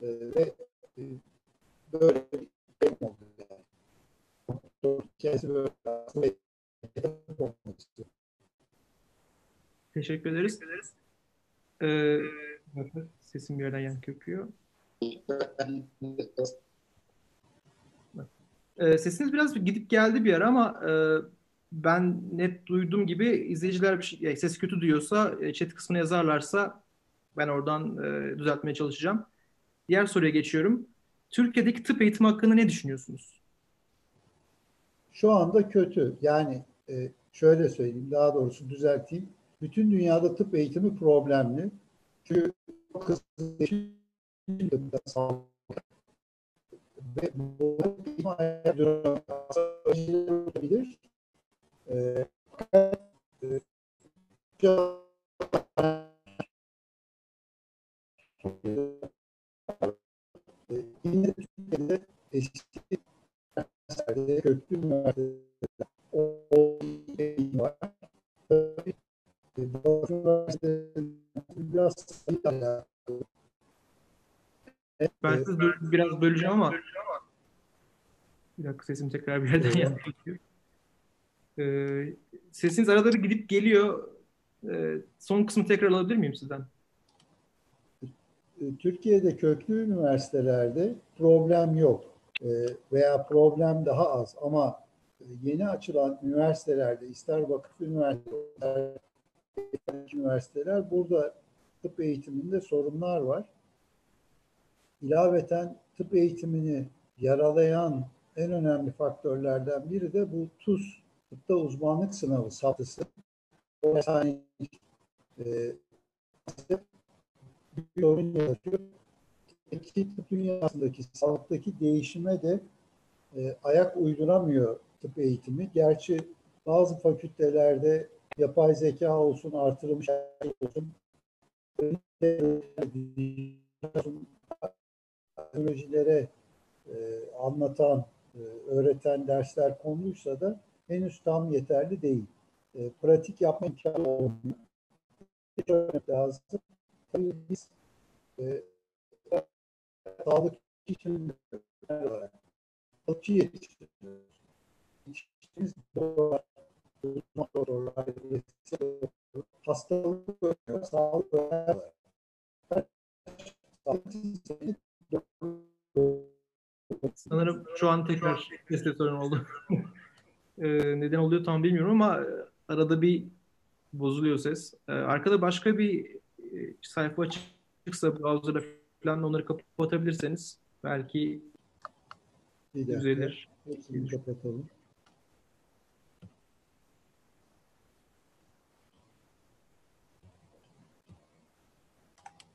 ve böyle bir şey oldu yani. Teşekkür ederiz. Ee, sesim bir yerden yankı yapıyor. Ee, sesiniz biraz gidip geldi bir ara ama e, ben net duyduğum gibi izleyiciler bir şey, yani ses kötü duyuyorsa e, chat kısmına yazarlarsa ben oradan e, düzeltmeye çalışacağım. Diğer soruya geçiyorum. Türkiye'deki tıp eğitimi hakkında ne düşünüyorsunuz? Şu anda kötü. Yani e, şöyle söyleyeyim, daha doğrusu düzelteyim. Bütün dünyada tıp eğitimi problemli. Çünkü ve bu. Ee, e, yine Türkiye'de eski üniversitelerde, köklü üniversitelerde o var. Biraz ben sizi biraz böleceğim ama bir dakika sesim tekrar bir yerden yankılıyor. Ee, sesiniz arada bir gidip geliyor. Ee, son kısmı tekrar alabilir miyim sizden? Türkiye'de köklü üniversitelerde problem yok ee, veya problem daha az ama yeni açılan üniversitelerde ister vakıf üniversiteler, üniversiteler burada tıp eğitiminde sorunlar var. İlaveten tıp eğitimini yaralayan en önemli faktörlerden biri de bu TUS tıpta uzmanlık sınavı saptısı. O e, bir sorun yaratıyor. Tıp dünyasındaki sağlıktaki değişime de e, ayak uyduramıyor tıp eğitimi. Gerçi bazı fakültelerde yapay zeka olsun, artırılmış olsun, teknolojilere e, anlatan, e, öğreten dersler konuluysa da henüz tam yeterli değil. E, pratik yapma imkanı olmuyor. lazım. Biz e, için olarak yetiştiriyoruz. Yetiştiğimiz doktorlar, hastalık öğreniyor, sağlık öğreniyor. Sanırım şu an tekrar sesle sorun oldu. Ee, neden oluyor tam bilmiyorum ama arada bir bozuluyor ses. Ee, arkada başka bir sayfa açıksa browser'da falan onları kapatabilirseniz belki bir düzelir. Hepsini kapatalım.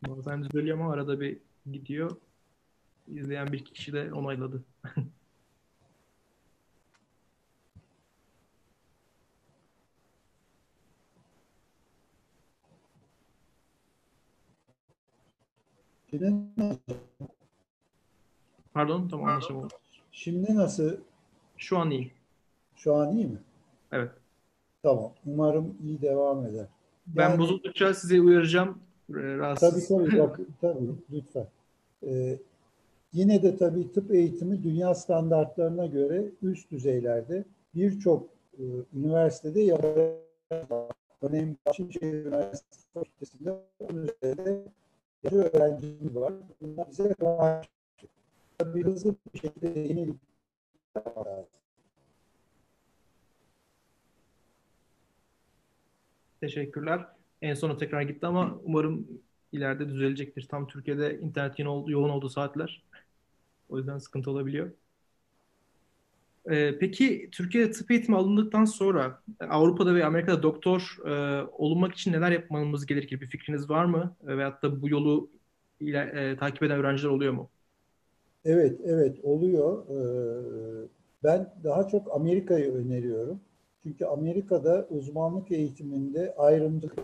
Bazen düzeliyor ama arada bir gidiyor. İzleyen bir kişi de onayladı. Pardon tam anlaşılmadı. Şimdi nasıl? Şu an iyi. Şu an iyi mi? Evet. Tamam. Umarım iyi devam eder. Ben yani, bozuldukça sizi uyaracağım. Rahatsız. Tabii tabii. Bak, tabii lütfen. Ee, yine de tabii tıp eğitimi dünya standartlarına göre üst düzeylerde birçok e, üniversitede yapılıyor. Örneğin Bahçeşehir Üniversitesi Fakültesi'nde üzerinde öğrencimiz var. Bunlar bize tabii hızlı bir şekilde yenilik Teşekkürler. En sona tekrar gitti ama umarım ileride düzelecektir. Tam Türkiye'de internet yoğun olduğu saatler. O yüzden sıkıntı olabiliyor. Ee, peki Türkiye'de tıp eğitimi alındıktan sonra Avrupa'da ve Amerika'da doktor e, olunmak için neler yapmamız gerekir? Bir fikriniz var mı? E, veyahut da bu yolu ile, e, takip eden öğrenciler oluyor mu? Evet, evet oluyor. Ee, ben daha çok Amerika'yı öneriyorum. Çünkü Amerika'da uzmanlık eğitiminde ayrımcılık.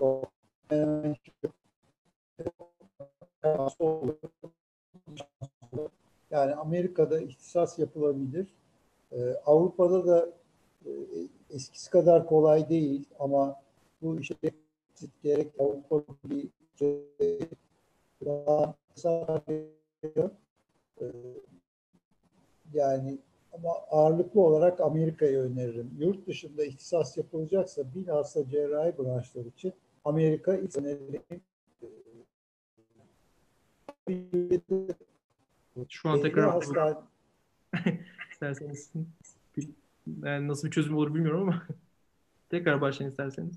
Yani Amerika'da ihtisas yapılabilir. Ee, Avrupa'da da e, eskisi kadar kolay değil ama bu işe gerek Avrupa bir daha yani ama ağırlıklı olarak Amerika'yı öneririm. Yurt dışında ihtisas yapılacaksa bilhassa cerrahi branşlar için Amerika ilk öneririm. Şu an tekrar hastane... isterseniz yani nasıl bir çözüm olur bilmiyorum ama tekrar başlayın isterseniz.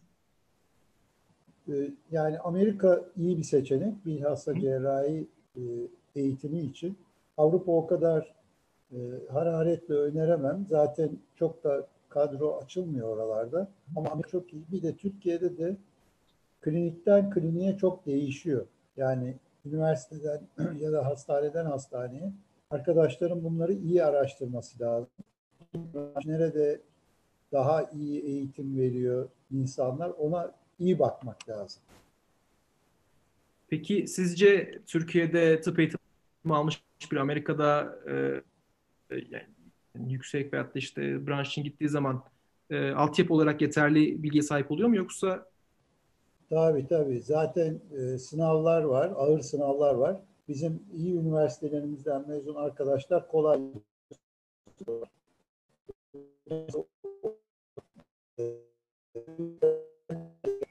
Ee, yani Amerika iyi bir seçenek bilhassa cerrahi e, eğitimi için. Avrupa o kadar e, hararetle öneremem. Zaten çok da kadro açılmıyor oralarda. Ama Amerika çok iyi. Bir de Türkiye'de de klinikten kliniğe çok değişiyor. Yani üniversiteden ya da hastaneden hastaneye arkadaşların bunları iyi araştırması lazım. Nerede daha iyi eğitim veriyor insanlar ona iyi bakmak lazım. Peki sizce Türkiye'de tıp eğitimi almış bir Amerika'da e, e yani yüksek veyahut da işte branş için gittiği zaman e, altyapı olarak yeterli bilgiye sahip oluyor mu yoksa? Tabii tabii. Zaten e, sınavlar var, ağır sınavlar var. Bizim iyi üniversitelerimizden mezun arkadaşlar kolay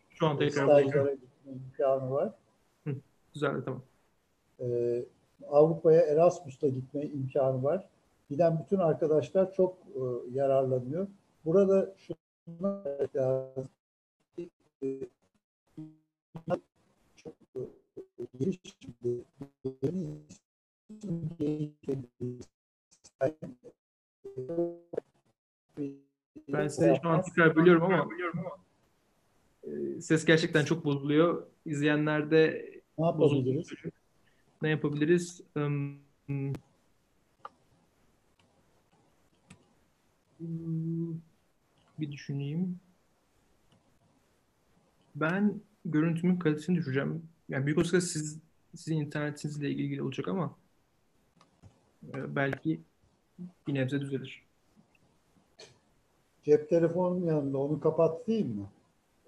şu an tekrar gitme imkanı var. Hı, güzel, tamam. Ee, Avrupa'ya Erasmus'la gitme imkanı var. Giden bütün arkadaşlar çok e, yararlanıyor. Burada lazım. Ben size şu an tekrar bölüyorum ama ses gerçekten çok bozuluyor. İzleyenler de ne yapabiliriz? Ne yapabiliriz? Bir düşüneyim. Ben görüntümün kalitesini düşüreceğim. Yani büyük olasılıkla siz, sizin internetinizle ilgili olacak ama e, belki bir nebze düzelir. Cep telefonum yanında. Onu kapatayım mı?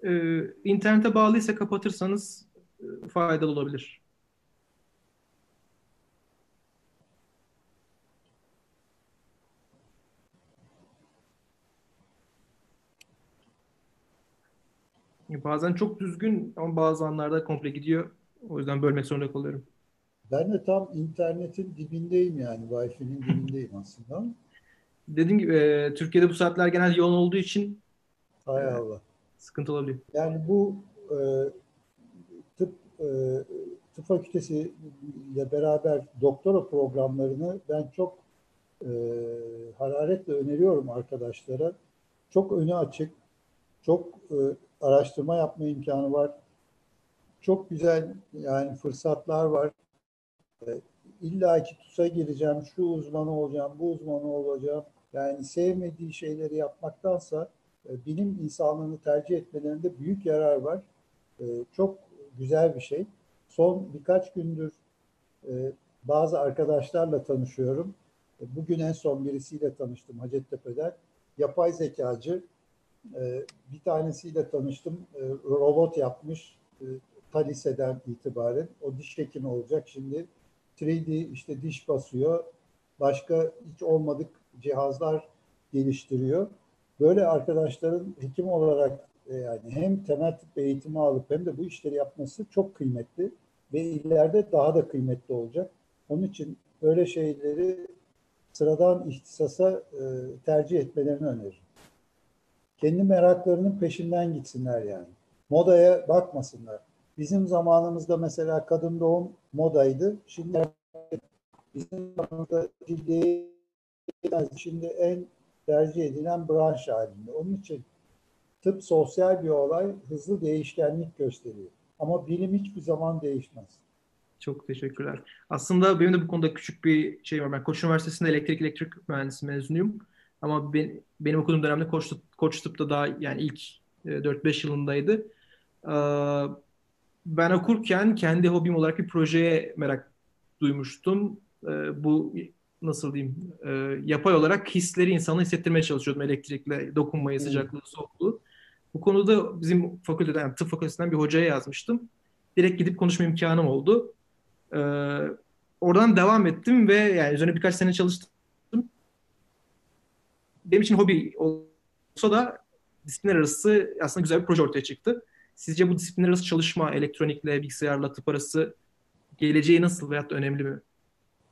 Ee, internete bağlıysa kapatırsanız e, faydalı olabilir. Bazen çok düzgün ama bazı anlarda komple gidiyor. O yüzden bölmek zorunda kalıyorum. Ben de tam internetin dibindeyim yani. Wi-Fi'nin dibindeyim aslında. Dediğim gibi e, Türkiye'de bu saatler genel yoğun olduğu için Hay Allah. sıkıntı olabiliyor. Yani bu e, tıp e, tıp fakültesi ile beraber doktora programlarını ben çok e, hararetle öneriyorum arkadaşlara. Çok önü açık, çok e, araştırma yapma imkanı var. Çok güzel yani fırsatlar var. E, İlla ki TUS'a gireceğim, şu uzmanı olacağım, bu uzmanı olacağım. Yani sevmediği şeyleri yapmaktansa e, bilim insanlığını tercih etmelerinde büyük yarar var. E, çok güzel bir şey. Son birkaç gündür bazı arkadaşlarla tanışıyorum. Bugün en son birisiyle tanıştım Hacettepe'den. Yapay zekacı. E, bir tanesiyle tanıştım. E, robot yapmış. E, itibaren. O diş hekimi olacak şimdi. 3D işte diş basıyor. Başka hiç olmadık cihazlar geliştiriyor. Böyle arkadaşların hekim olarak e, yani hem temel tıp eğitimi alıp hem de bu işleri yapması çok kıymetli ve ileride daha da kıymetli olacak. Onun için böyle şeyleri sıradan ihtisasa e, tercih etmelerini öneririm. Kendi meraklarının peşinden gitsinler yani. Modaya bakmasınlar. Bizim zamanımızda mesela kadın doğum modaydı. Şimdi bizim zamanımızda şimdi en tercih edilen branş halinde. Onun için tıp sosyal bir olay hızlı değişkenlik gösteriyor. Ama bilim hiçbir zaman değişmez. Çok teşekkürler. Aslında benim de bu konuda küçük bir şey var. Ben Koç Üniversitesi'nde elektrik elektrik mühendisi mezunuyum. Ama ben, benim okuduğum dönemde Koç, Koç Tıp'ta daha yani ilk 4-5 e, yılındaydı. Ben okurken kendi hobim olarak bir projeye merak duymuştum. Bu nasıl diyeyim e, yapay olarak hisleri insana hissettirmeye çalışıyordum elektrikle dokunmayı, sıcaklığı, soğukluğu. Bu konuda bizim fakülteden, yani tıp fakültesinden bir hocaya yazmıştım. direkt gidip konuşma imkanım oldu. E, oradan devam ettim ve yani üzerine birkaç sene çalıştım. Benim için hobi olsa da disiplinler arası aslında güzel bir proje ortaya çıktı. Sizce bu disiplinler arası çalışma elektronikle, bilgisayarla, tıp arası geleceği nasıl veyahut da önemli mi?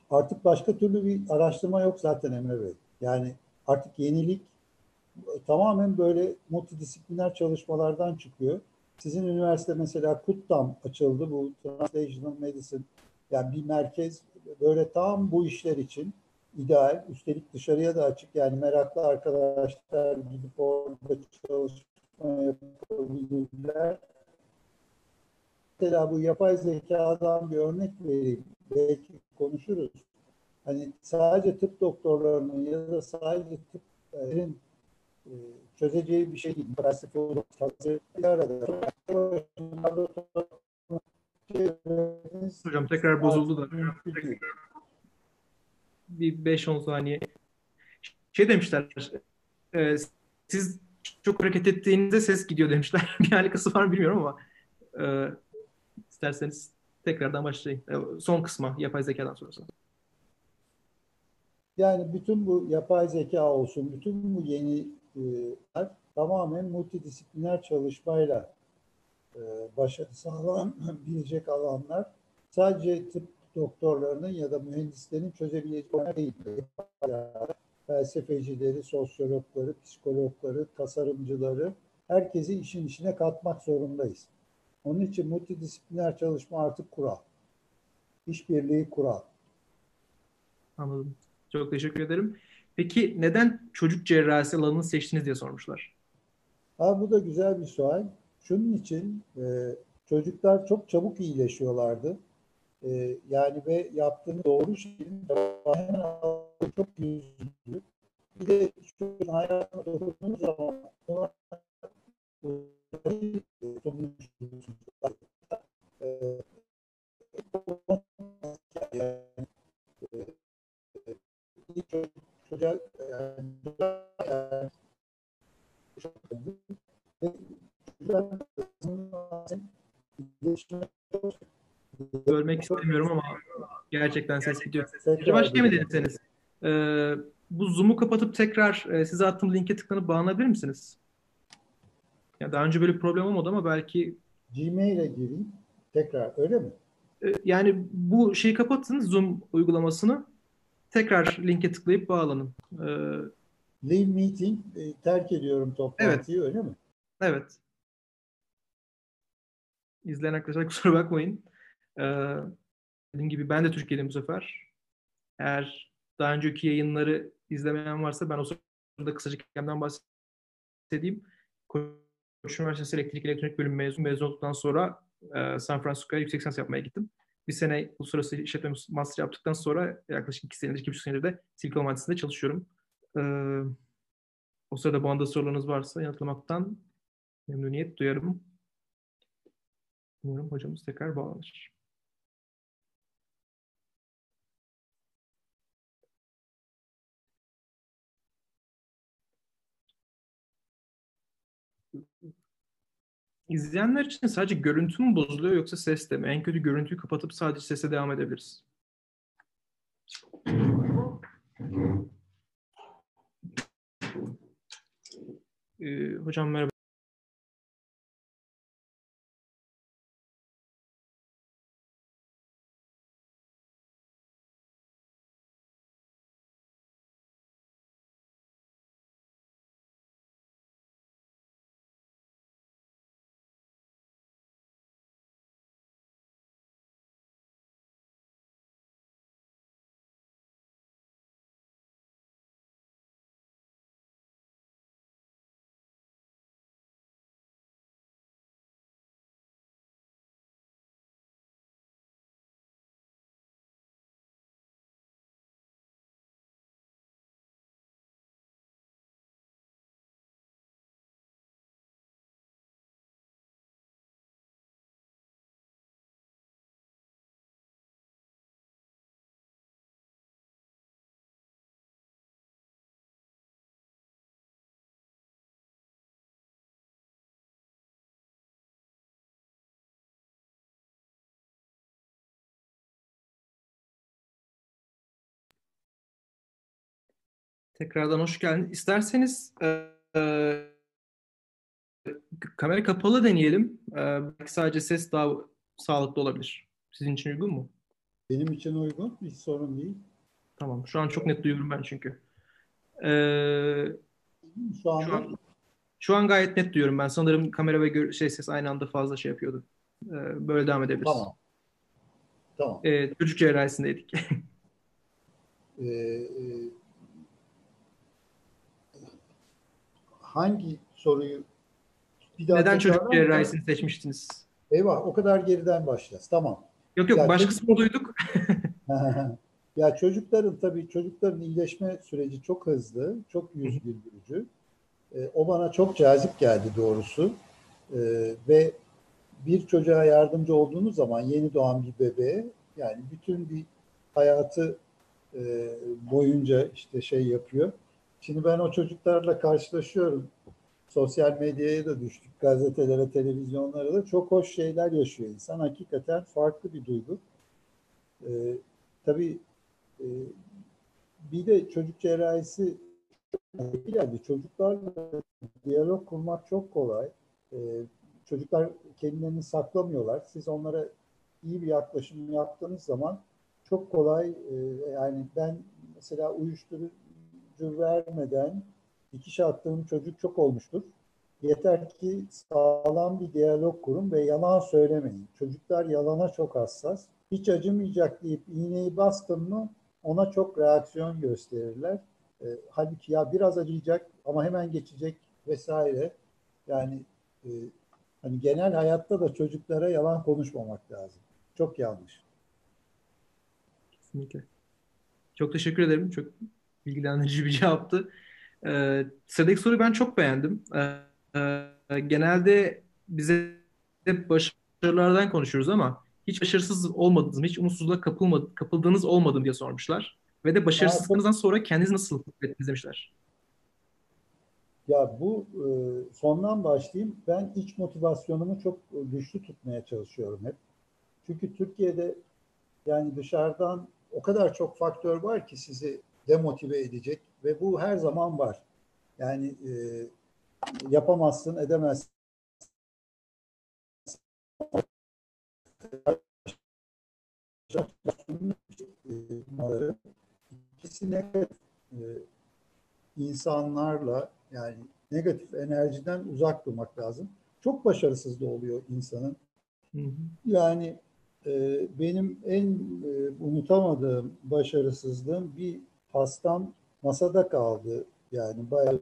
Artık başka türlü bir araştırma yok zaten Emre Bey. Yani artık yenilik tamamen böyle multidisipliner çalışmalardan çıkıyor. Sizin üniversite mesela Kuttam açıldı bu Translational Medicine. Yani bir merkez böyle tam bu işler için ideal. Üstelik dışarıya da açık. Yani meraklı arkadaşlar gidip orada çalışma yapabilirler. Mesela bu yapay zekadan bir örnek vereyim. Belki konuşuruz. Hani sadece tıp doktorlarının ya da sadece tıpların e, çözeceği bir şey değil. Felsefe olur. Bir arada. Hocam tekrar bozuldu da. Bir 5-10 saniye. Şey demişler, e, siz çok hareket ettiğinizde ses gidiyor demişler. bir alakası var mı bilmiyorum ama e, isterseniz tekrardan başlayayım. E, son kısma yapay zekadan sonrası. Yani bütün bu yapay zeka olsun, bütün bu yeniler tamamen multidisipliner çalışmayla e, başarı sağlanabilecek alanlar. Sadece tıp doktorlarının ya da mühendislerin çözebileceği değil. Felsefecileri, sosyologları, psikologları, tasarımcıları herkesi işin içine katmak zorundayız. Onun için multidisipliner çalışma artık kural. İşbirliği kural. Anladım. Çok teşekkür ederim. Peki neden çocuk cerrahisi alanını seçtiniz diye sormuşlar. Ha, bu da güzel bir sual. Şunun için e, çocuklar çok çabuk iyileşiyorlardı. E, yani ve yaptığını doğru şeyin hemen çok yüzlü. Bir de çocuğun hayatına dokunduğunuz zaman ona çocuğa Bölmek istemiyorum ama gerçekten ses gidiyor. Acaba şey mi dediyseniz? Ee, bu Zoom'u kapatıp tekrar e, size attığım linke tıklanıp bağlanabilir misiniz? Ya daha önce böyle bir problem olmadı ama belki Gmail'e gireyim. Tekrar öyle mi? E, yani bu şeyi kapatın Zoom uygulamasını. Tekrar linke tıklayıp bağlanın. Ee, Leave meeting e, terk ediyorum toplantıyı evet. öyle mi? Evet. İzleyen arkadaşlar kusura bakmayın. Ee, dediğim gibi ben de Türkiye'deyim bu sefer. Eğer daha önceki yayınları izlemeyen varsa ben o sırada kısaca kendimden bahsedeyim. Koç Üniversitesi Elektrik Elektronik Bölümü mezun, mezun olduktan sonra e, San Francisco'ya yüksek lisans yapmaya gittim. Bir sene uluslararası işletme master yaptıktan sonra yaklaşık iki senedir, iki buçuk senedir de Silikon Vadisi'nde çalışıyorum. Ee, o sırada bu anda sorularınız varsa yanıtlamaktan memnuniyet duyarım. Umarım hocamız tekrar bağlanır. İzleyenler için sadece görüntü mü bozuluyor yoksa ses de mi? En kötü görüntüyü kapatıp sadece sese devam edebiliriz. Ee, hocam merhaba. Tekrardan hoş geldin. İsterseniz e, e, kamera kapalı deneyelim. E, belki sadece ses daha sağlıklı olabilir. Sizin için uygun mu? Benim için uygun. Hiç sorun değil. Tamam. Şu an çok net duyuyorum ben çünkü. E, Şu anda şu an şu an gayet net duyuyorum ben. Sanırım kamera ve şey ses aynı anda fazla şey yapıyordu. E, böyle devam edebiliriz. tamam. Tamam. E, çocuk cerrahisindeydik. Ee, e, hangi soruyu bir daha Neden çocuk cerrahisini seçmiştiniz? Eyvah, o kadar geriden başlayacağız. Tamam. Yok yok Ya başkasını duyduk. ya çocukların tabii çocukların iyileşme süreci çok hızlı, çok yüz güldürücü. Ee, o bana çok cazip geldi doğrusu. Ee, ve bir çocuğa yardımcı olduğunuz zaman yeni doğan bir bebeğe yani bütün bir hayatı e, boyunca işte şey yapıyor. Şimdi ben o çocuklarla karşılaşıyorum. Sosyal medyaya da düştük, gazetelere, televizyonlara da çok hoş şeyler yaşıyor insan. Hakikaten farklı bir duygu. Ee, tabii e, bir de çocuk cerrahisi geldi. Çocuklarla diyalog kurmak çok kolay. Ee, çocuklar kendilerini saklamıyorlar. Siz onlara iyi bir yaklaşım yaptığınız zaman çok kolay e, yani ben mesela uyuşturucu vermeden dikiş attığım çocuk çok olmuştur. Yeter ki sağlam bir diyalog kurun ve yalan söylemeyin. Çocuklar yalana çok hassas. Hiç acımayacak deyip iğneyi bastın mı ona çok reaksiyon gösterirler. E, halbuki ya biraz acıyacak ama hemen geçecek vesaire. Yani e, hani genel hayatta da çocuklara yalan konuşmamak lazım. Çok yanlış. Kesinlikle. Çok teşekkür ederim. Çok bilgilendirici bir cevaptı. Ee, sıradaki soruyu ben çok beğendim. Ee, e, genelde bize hep başarılardan konuşuyoruz ama hiç başarısız olmadınız mı? Hiç umutsuzluğa kapılmadı, kapıldığınız olmadı mı diye sormuşlar. Ve de başarısızlığınızdan sonra kendinizi nasıl mutlu ettiniz demişler. Ya bu e, sondan başlayayım. Ben iç motivasyonumu çok güçlü tutmaya çalışıyorum hep. Çünkü Türkiye'de yani dışarıdan o kadar çok faktör var ki sizi demotive edecek ve bu her zaman var. Yani e, yapamazsın, edemezsin. İkisi negatif e, insanlarla yani negatif enerjiden uzak durmak lazım. Çok başarısız da oluyor insanın. Hı hı. Yani e, benim en e, unutamadığım başarısızlığım bir hastam masada kaldı. Yani bayağı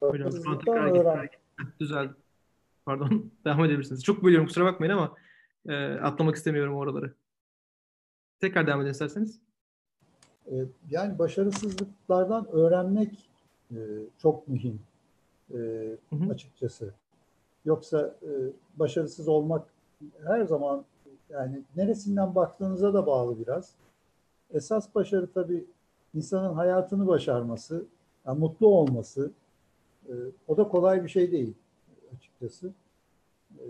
Hocam şu an tekrar gitti. Düzeldi. Pardon. Devam edebilirsiniz. Çok bölüyorum kusura bakmayın ama e, atlamak istemiyorum oraları. Tekrar devam edin isterseniz. E, Yani başarısızlıklardan öğrenmek e, çok mühim e, Hı hı. açıkçası. Yoksa e, başarısız olmak her zaman yani neresinden baktığınıza da bağlı biraz. Esas başarı tabii insanın hayatını başarması, yani mutlu olması. E, O da kolay bir şey değil açıkçası. E,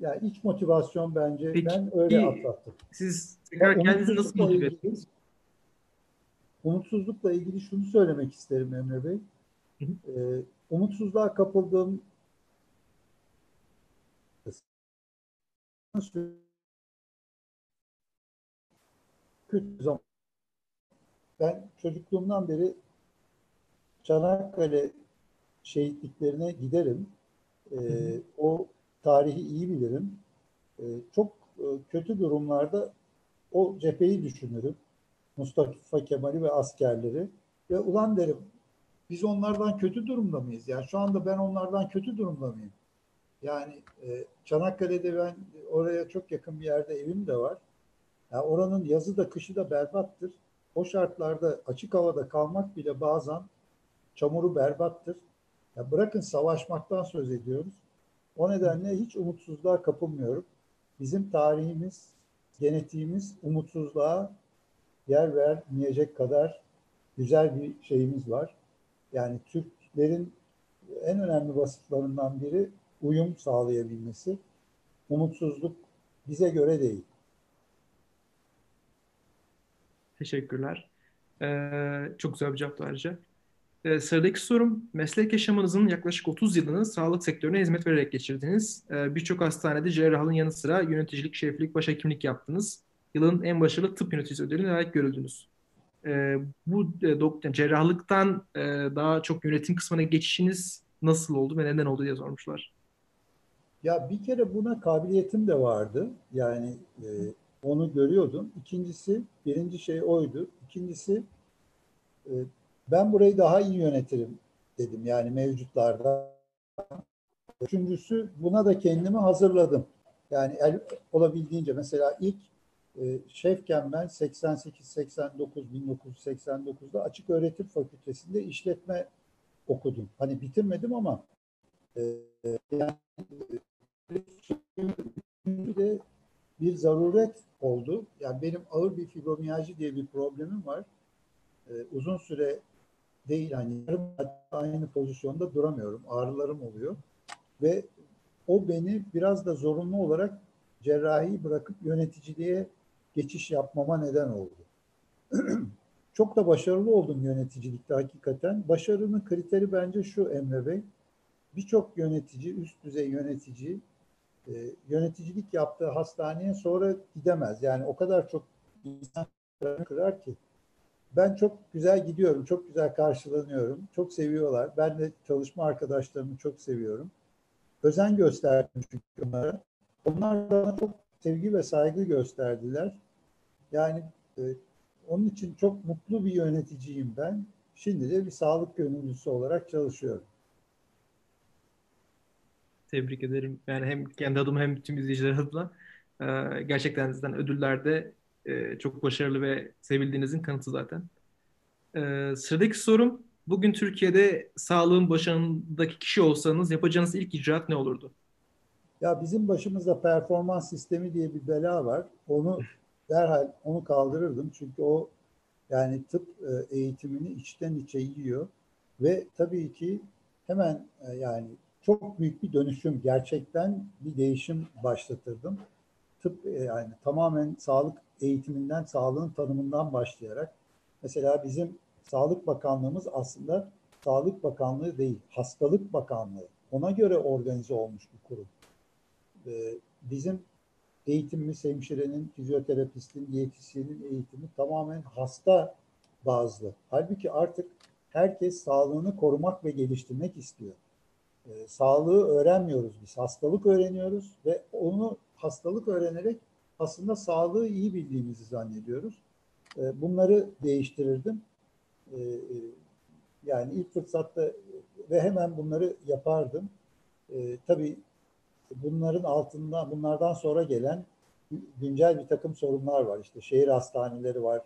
Yani iç motivasyon bence Peki, ben öyle atlattım. Siz tekrar kendinizi nasıl motive ettiniz? Umutsuzlukla ilgili şunu söylemek isterim Emre Bey. Hı hı. Ee, umutsuzluğa kapıldığım kötü zaman. Ben çocukluğumdan beri Çanakkale şehitliklerine giderim. Hı. o tarihi iyi bilirim. Ee, çok e, kötü durumlarda o cepheyi düşünürüm. Mustafa Kemal'i ve askerleri. Ve ulan derim biz onlardan kötü durumda mıyız? Yani şu anda ben onlardan kötü durumda mıyım? Yani e, Çanakkale'de ben oraya çok yakın bir yerde evim de var. Yani oranın yazı da kışı da berbattır. O şartlarda açık havada kalmak bile bazen çamuru berbattır. Ya bırakın savaşmaktan söz ediyoruz. O nedenle hiç umutsuzluğa kapılmıyorum. Bizim tarihimiz, genetiğimiz umutsuzluğa yer vermeyecek kadar güzel bir şeyimiz var. Yani Türklerin en önemli vasıflarından biri uyum sağlayabilmesi. Umutsuzluk bize göre değil. Teşekkürler. Ee, çok güzel bir cevap ayrıca. Ee, sıradaki sorum, meslek yaşamınızın yaklaşık 30 yılını sağlık sektörüne hizmet vererek geçirdiniz. Ee, Birçok hastanede cerrahlığın yanı sıra yöneticilik, şeflik, başhekimlik yaptınız. Yılın en başarılı tıp yöneticisi ödülüne layık görüldünüz. Ee, bu e, doktor, cerrahlıktan e, daha çok yönetim kısmına geçişiniz nasıl oldu ve neden oldu diye sormuşlar. Ya bir kere buna kabiliyetim de vardı. Yani e, onu görüyordum. İkincisi, birinci şey oydu. İkincisi, e, ben burayı daha iyi yönetirim dedim yani mevcutlarda. Üçüncüsü buna da kendimi hazırladım. Yani el, olabildiğince mesela ilk e, şefken ben 88-89 1989'da açık öğretim fakültesinde işletme okudum. Hani bitirmedim ama e, yani de bir zaruret oldu. Yani benim ağır bir fibromiyalji diye bir problemim var. Ee, uzun süre değil hani yarım aynı pozisyonda duramıyorum. Ağrılarım oluyor. Ve o beni biraz da zorunlu olarak cerrahi bırakıp yöneticiliğe geçiş yapmama neden oldu. Çok da başarılı oldum yöneticilikte hakikaten. Başarının kriteri bence şu Emre Bey. Birçok yönetici, üst düzey yönetici e, yöneticilik yaptığı hastaneye sonra gidemez. Yani o kadar çok insan kırar ki. Ben çok güzel gidiyorum, çok güzel karşılanıyorum, çok seviyorlar. Ben de çalışma arkadaşlarımı çok seviyorum. Özen gösterdim çünkü onlara. Onlar bana çok sevgi ve saygı gösterdiler. Yani e, onun için çok mutlu bir yöneticiyim ben. Şimdi de bir sağlık gönüllüsü olarak çalışıyorum. Tebrik ederim. Yani hem kendi adıma hem tüm izleyiciler adına e, gerçekten zaten ödüllerde e, çok başarılı ve sevildiğinizin kanıtı zaten. E, sıradaki sorum, bugün Türkiye'de sağlığın başındaki kişi olsanız yapacağınız ilk icraat ne olurdu? Ya bizim başımızda performans sistemi diye bir bela var. Onu derhal onu kaldırırdım. Çünkü o yani tıp eğitimini içten içe yiyor. Ve tabii ki hemen yani çok büyük bir dönüşüm, gerçekten bir değişim başlatırdım. Tıp e, yani tamamen sağlık eğitiminden, sağlığın tanımından başlayarak mesela bizim Sağlık Bakanlığımız aslında Sağlık Bakanlığı değil, Hastalık Bakanlığı. Ona göre organize olmuş bir kurum. Bizim eğitimimiz hemşirenin, fizyoterapistin, diyetisyenin eğitimi tamamen hasta bazlı. Halbuki artık herkes sağlığını korumak ve geliştirmek istiyor e, sağlığı öğrenmiyoruz biz. Hastalık öğreniyoruz ve onu hastalık öğrenerek aslında sağlığı iyi bildiğimizi zannediyoruz. E, bunları değiştirirdim. E, e, yani ilk fırsatta ve hemen bunları yapardım. E, tabii bunların altında, bunlardan sonra gelen güncel bir takım sorunlar var. İşte şehir hastaneleri var.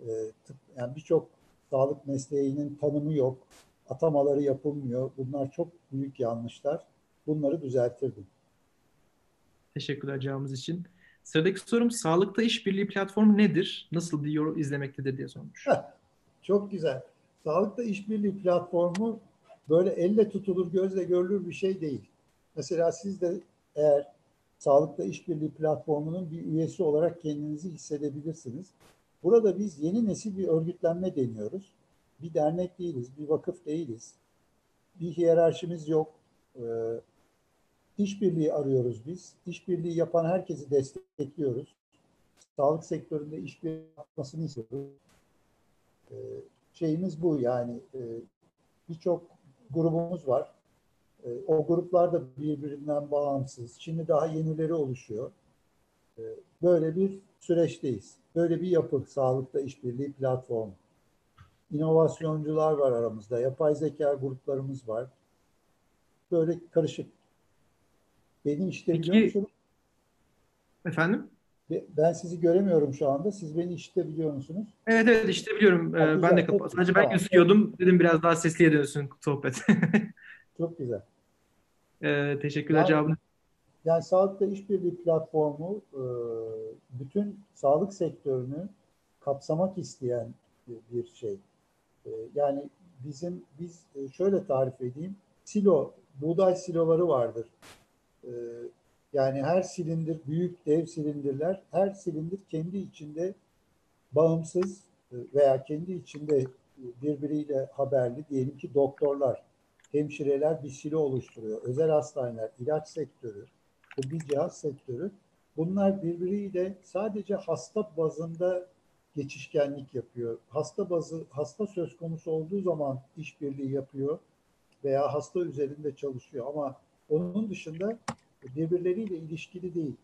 E, tıp, yani birçok sağlık mesleğinin tanımı yok atamaları yapılmıyor. Bunlar çok büyük yanlışlar. Bunları düzeltirdim. Teşekkürler cevabınız için. Sıradaki sorum sağlıkta işbirliği platformu nedir? Nasıl bir yol izlemektedir diye sormuş. çok güzel. Sağlıkta işbirliği platformu böyle elle tutulur, gözle görülür bir şey değil. Mesela siz de eğer Sağlıkta işbirliği platformunun bir üyesi olarak kendinizi hissedebilirsiniz. Burada biz yeni nesil bir örgütlenme deniyoruz bir dernek değiliz, bir vakıf değiliz. Bir hiyerarşimiz yok. Ee, işbirliği arıyoruz biz. İşbirliği yapan herkesi destekliyoruz. Sağlık sektöründe işbirliği yapmasını istiyoruz. Ee, şeyimiz bu yani e, birçok grubumuz var. E, o gruplar da birbirinden bağımsız. Şimdi daha yenileri oluşuyor. E, böyle bir süreçteyiz. Böyle bir yapı sağlıkta işbirliği platformu inovasyoncular var aramızda. Yapay zeka gruplarımız var. Böyle karışık. Beni işte Peki, biliyor musun? Efendim? Ben sizi göremiyorum şu anda. Siz beni işitebiliyor musunuz? Evet evet işte biliyorum. Ee, ben de kapat. Sadece ben gözüküyordum. Dedim biraz daha sesliye dönsün sohbet. çok güzel. Ee, teşekkürler yani, cevabını. Yani Sağlıkta İşbirliği platformu e, bütün sağlık sektörünü kapsamak isteyen bir şey. E, yani bizim biz e, şöyle tarif edeyim. Silo, buğday siloları vardır. Yani her silindir, büyük dev silindirler, her silindir kendi içinde bağımsız veya kendi içinde birbiriyle haberli diyelim ki doktorlar, hemşireler bir silo oluşturuyor. Özel hastaneler, ilaç sektörü, bu bir cihaz sektörü. Bunlar birbiriyle sadece hasta bazında geçişkenlik yapıyor. Hasta bazı hasta söz konusu olduğu zaman işbirliği yapıyor veya hasta üzerinde çalışıyor ama onun dışında birbirleriyle ilişkili değil.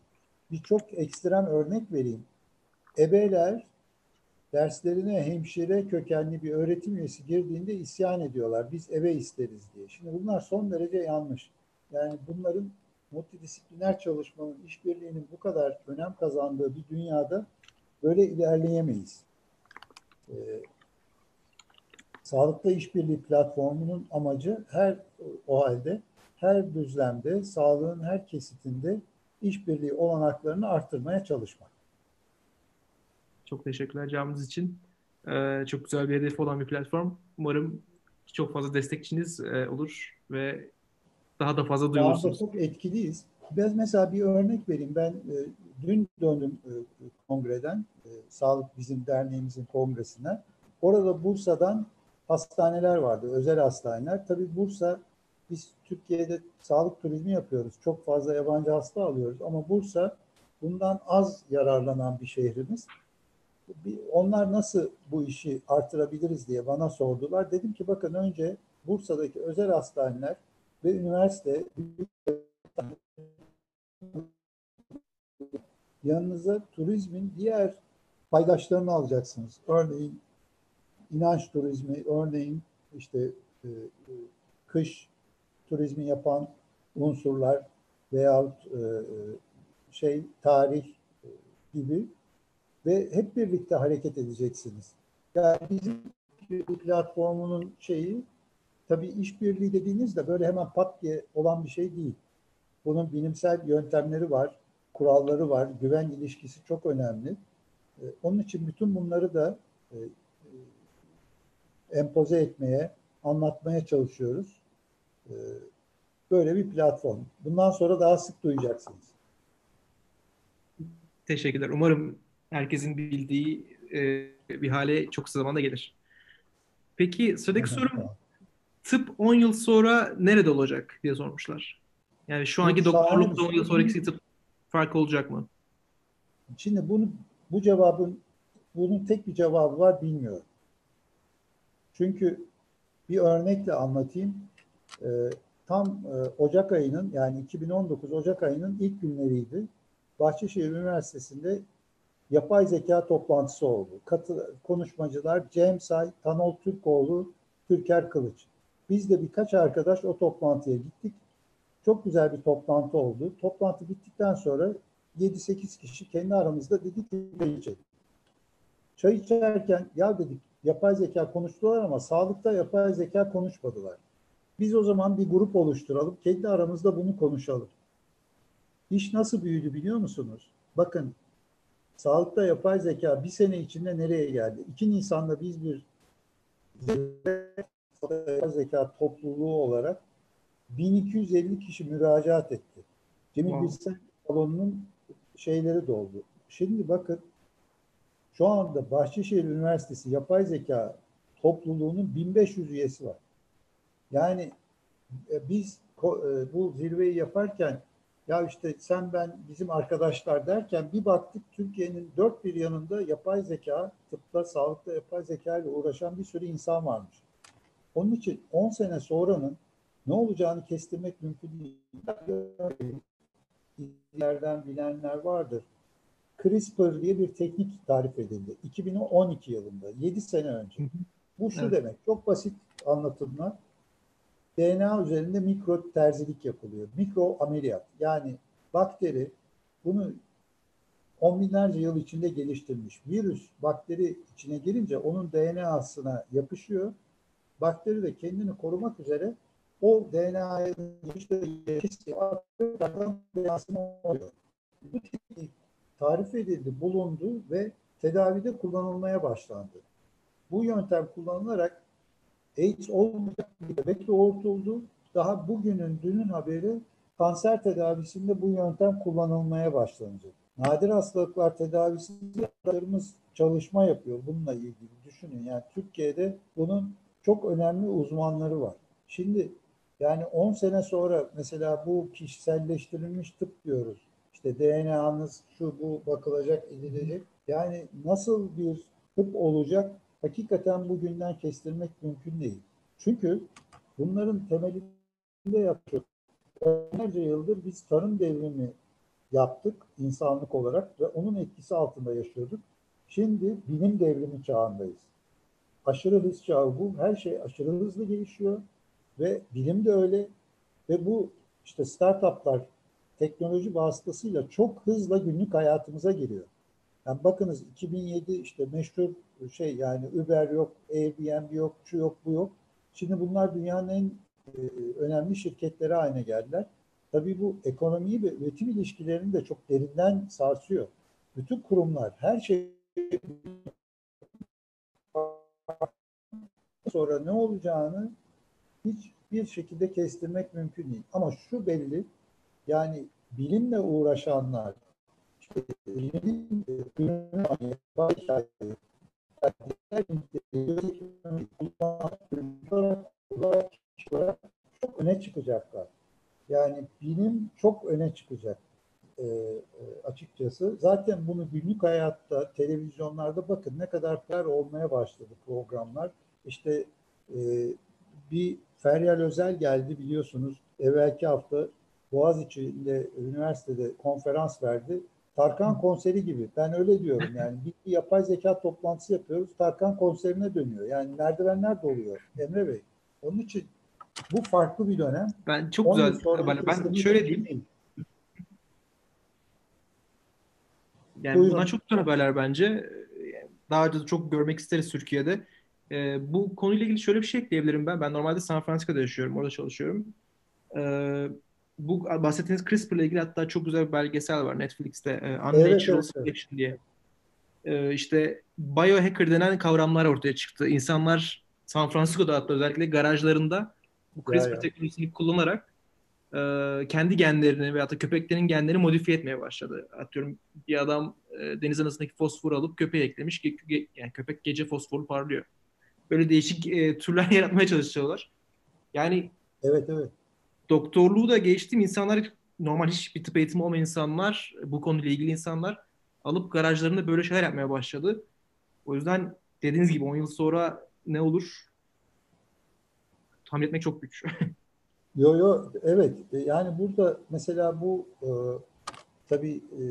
Bir çok ekstrem örnek vereyim. Ebeler derslerine hemşire kökenli bir öğretim üyesi girdiğinde isyan ediyorlar. Biz eve isteriz diye. Şimdi bunlar son derece yanlış. Yani bunların multidisipliner çalışmanın, işbirliğinin bu kadar önem kazandığı bir dünyada böyle ilerleyemeyiz. Ee, Sağlıkta İşbirliği platformunun amacı her o halde her düzlemde, sağlığın her kesitinde işbirliği olanaklarını arttırmaya çalışmak. Çok teşekkürler cevabınız için. Ee, çok güzel bir hedefi olan bir platform. Umarım çok fazla destekçiniz e, olur ve daha da fazla duyulursunuz. Daha da çok etkiliyiz. Biz mesela bir örnek vereyim. Ben e, dün döndüm e, kongreden, e, sağlık bizim derneğimizin kongresine. Orada Bursa'dan hastaneler vardı, özel hastaneler. Tabii Bursa, biz Türkiye'de sağlık turizmi yapıyoruz. Çok fazla yabancı hasta alıyoruz ama Bursa bundan az yararlanan bir şehrimiz. Onlar nasıl bu işi artırabiliriz diye bana sordular. Dedim ki bakın önce Bursa'daki özel hastaneler ve üniversite yanınıza turizmin diğer paydaşlarını alacaksınız. Örneğin inanç turizmi, örneğin işte e, e, kış turizmi yapan unsurlar veyahut e, şey tarih gibi ve hep birlikte hareket edeceksiniz. Yani bizim platformunun şeyi tabii işbirliği dediğinizde böyle hemen pat diye olan bir şey değil. Bunun bilimsel yöntemleri var, kuralları var, güven ilişkisi çok önemli. Ee, onun için bütün bunları da e, e, empoze etmeye, anlatmaya çalışıyoruz. Ee, böyle bir platform. Bundan sonra daha sık duyacaksınız. Teşekkürler. Umarım herkesin bildiği e, bir hale çok kısa zamanda gelir. Peki sıradaki sorum tıp 10 yıl sonra nerede olacak diye sormuşlar. Yani şu anki doktorlukta 10 yıl sonraki fark olacak mı? Şimdi bunu bu cevabın bunun tek bir cevabı var bilmiyorum. Çünkü bir örnekle anlatayım. Ee, tam e, Ocak ayının yani 2019 Ocak ayının ilk günleriydi. Bahçeşehir Üniversitesi'nde yapay zeka toplantısı oldu. Katı, konuşmacılar Cem Say, Tanol Türkoğlu, Türker Kılıç. Biz de birkaç arkadaş o toplantıya gittik. Çok güzel bir toplantı oldu. Toplantı bittikten sonra 7-8 kişi kendi aramızda dedik ki çay içelim. Çay içerken ya dedik yapay zeka konuştular ama sağlıkta yapay zeka konuşmadılar. Biz o zaman bir grup oluşturalım. Kendi aramızda bunu konuşalım. İş nasıl büyüdü biliyor musunuz? Bakın sağlıkta yapay zeka bir sene içinde nereye geldi? 2 Nisan'da biz bir yapay zeka topluluğu olarak 1250 kişi müracaat etti. Cemil wow. Bilsel salonunun şeyleri doldu. Şimdi bakın şu anda Bahçeşehir Üniversitesi Yapay Zeka topluluğunun 1500 üyesi var. Yani e, biz e, bu zirveyi yaparken ya işte sen ben bizim arkadaşlar derken bir baktık Türkiye'nin dört bir yanında yapay zeka, tıpta, sağlıkta yapay zeka ile uğraşan bir sürü insan varmış. Onun için 10 sene sonranın ne olacağını kestirmek mümkün değil. İlerden bilenler vardır. CRISPR diye bir teknik tarif edildi. 2012 yılında, 7 sene önce. Bu şu evet. demek, çok basit anlatımla DNA üzerinde mikro terzilik yapılıyor. Mikro ameliyat. Yani bakteri bunu on binlerce yıl içinde geliştirmiş. Virüs bakteri içine girince onun DNA'sına yapışıyor. Bakteri de kendini korumak üzere o DNA'nın işte DNA'sını oluyor. Bu teknik tarif edildi, bulundu ve tedavide kullanılmaya başlandı. Bu yöntem kullanılarak AIDS olmayacak bir bebek doğurtuldu. Daha bugünün, dünün haberi kanser tedavisinde bu yöntem kullanılmaya başlanacak. Nadir hastalıklar tedavisinde çalışma yapıyor bununla ilgili. Düşünün yani Türkiye'de bunun çok önemli uzmanları var. Şimdi yani 10 sene sonra mesela bu kişiselleştirilmiş tıp diyoruz. İşte DNA'nız şu bu bakılacak, edilecek. Yani nasıl bir tıp olacak hakikaten bugünden kestirmek mümkün değil. Çünkü bunların temelinde yapıyor. Onlarca yıldır biz tarım devrimi yaptık insanlık olarak ve onun etkisi altında yaşıyorduk. Şimdi bilim devrimi çağındayız. Aşırı hız çağı bu. Her şey aşırı hızlı gelişiyor ve bilim de öyle. Ve bu işte startuplar teknoloji vasıtasıyla çok hızla günlük hayatımıza giriyor. Yani bakınız 2007 işte meşhur şey yani Uber yok, Airbnb yok, şu yok, bu yok. Şimdi bunlar dünyanın en e, önemli şirketleri haline geldiler. Tabii bu ekonomiyi ve üretim ilişkilerini de çok derinden sarsıyor. Bütün kurumlar, her şey sonra ne olacağını hiçbir şekilde kestirmek mümkün değil. Ama şu belli, yani bilimle uğraşanlar, işte ürünü çok öne çıkacaklar. Yani bilim çok öne çıkacak e, e, açıkçası. Zaten bunu günlük hayatta, televizyonlarda bakın ne kadar popüler olmaya başladı programlar. İşte e, bir Feryal Özel geldi biliyorsunuz. Evvelki hafta Boğaziçi'nde üniversitede konferans verdi. Tarkan konseri gibi. Ben öyle diyorum yani. Bir yapay zeka toplantısı yapıyoruz. Tarkan konserine dönüyor. Yani merdivenler doluyor Emre Bey. Onun için bu farklı bir dönem. Ben çok güzel. Ben, ben şöyle diyeyim. Değil. Yani Buyurun. bunlar çok güzel haberler bence. Daha önce çok görmek isteriz Türkiye'de. Ee, bu konuyla ilgili şöyle bir şey ekleyebilirim ben. Ben normalde San Francisco'da yaşıyorum. Orada çalışıyorum. Ee, bu bahsettiğiniz CRISPR ile ilgili hatta çok güzel bir belgesel var Netflix'te. E, Unnatural evet, evet, Selection diye. E, işte biohacker denen kavramlar ortaya çıktı. İnsanlar San Francisco'da hatta özellikle garajlarında bu CRISPR ya, teknolojisini kullanarak e, kendi genlerini veya da köpeklerin genlerini modifiye etmeye başladı. Atıyorum bir adam e, deniz anasındaki fosforu alıp köpeğe eklemiş. Ge- yani köpek gece fosforu parlıyor. Böyle değişik e, türler yaratmaya çalışıyorlar. Yani Evet evet doktorluğu da geçtim. İnsanlar normal hiçbir tıp eğitimi olmayan insanlar, bu konuyla ilgili insanlar alıp garajlarında böyle şeyler yapmaya başladı. O yüzden dediğiniz gibi 10 yıl sonra ne olur tahmin etmek çok güç. yo yo evet yani burada mesela bu e, tabii e,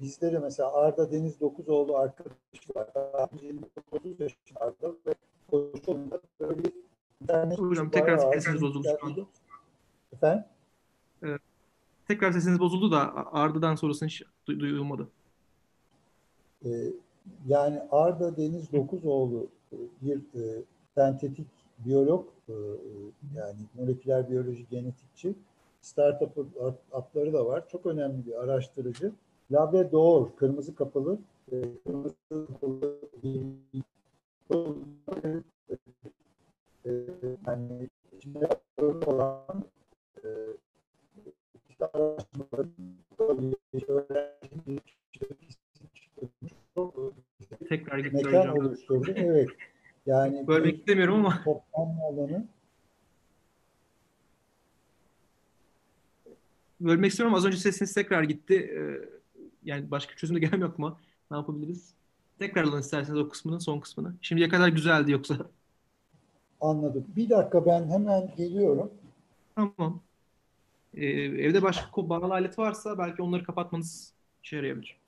bizlere mesela Arda Deniz Dokuzoğlu arkadaşı var. 29 yaşında ve koşulunda böyle bir Hocam tekrar sesiniz bozuldu şu. Efendim? Ee, tekrar sesiniz bozuldu da Arda'dan sonrasını hiç duyulmadı. Ee, yani Arda Deniz Dokuzoğlu e, bir e, sentetik biyolog, e, yani moleküler biyoloji genetikçi. Startup'ları da var. Çok önemli bir araştırıcı. Labrador, kırmızı kapalı, e, kırmızı e, yani içinde olan tekrar gitti mekan hocam. Evet. Yani bölmek istemiyorum ama toplanma alanı bölmek istiyorum az önce sesiniz tekrar gitti. Ee, yani başka çözüm de gelmiyor aklıma. Ne yapabiliriz? Tekrar alın isterseniz o kısmını, son kısmını. Şimdiye kadar güzeldi yoksa. Anladım. Bir dakika ben hemen geliyorum. Tamam. Ee, evde başka bağlı alet varsa belki onları kapatmanız işe yarayabilir.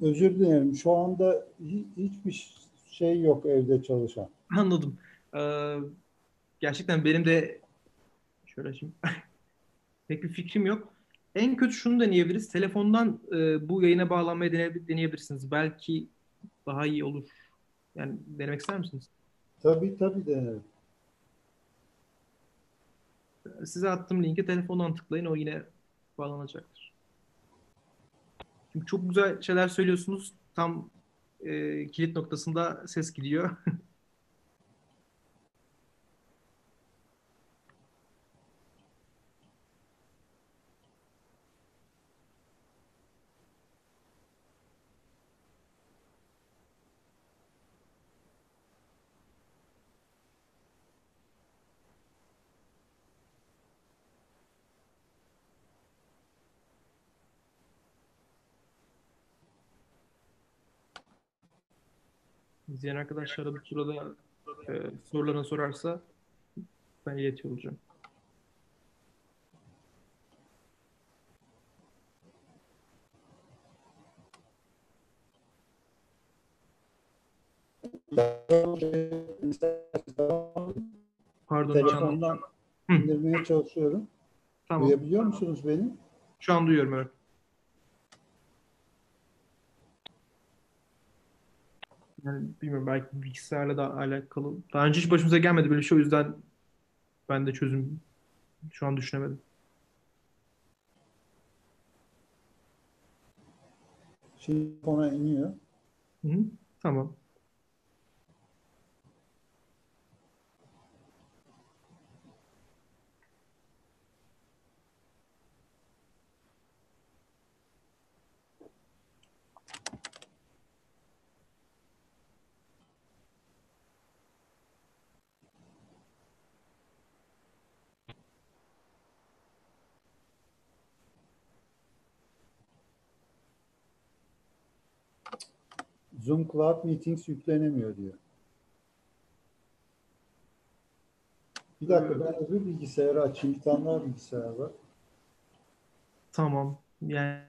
Özür dilerim. Şu anda hi- hiçbir şey yok evde çalışan. Anladım. Ee, gerçekten benim de şöyle şimdi pek bir fikrim yok. En kötü şunu deneyebiliriz. Telefondan e, bu yayına bağlanmayı dene- deneyebilirsiniz. Belki daha iyi olur. Yani denemek ister misiniz? Tabii tabii denerim. Size attığım linke telefondan tıklayın. O yine bağlanacaktır. Çok güzel şeyler söylüyorsunuz. Tam e, kilit noktasında ses gidiyor. İzleyen arkadaşlar da bu sırada e, sorularını sorarsa ben iletiyor olacağım. Pardon. Telefondan indirmeye çalışıyorum. Tamam. Duyabiliyor musunuz beni? Şu an duyuyorum evet. Yani bilmiyorum belki bilgisayarla da alakalı. Daha önce hiç başımıza gelmedi böyle bir şey o yüzden ben de çözüm şu an düşünemedim. Şimdi ona iniyor. Hı hı. Tamam. Zoom Cloud Meetings yüklenemiyor diyor. Bir dakika ben öbür bilgisayarı açayım. Bir tane daha bilgisayar var. Tamam. Yani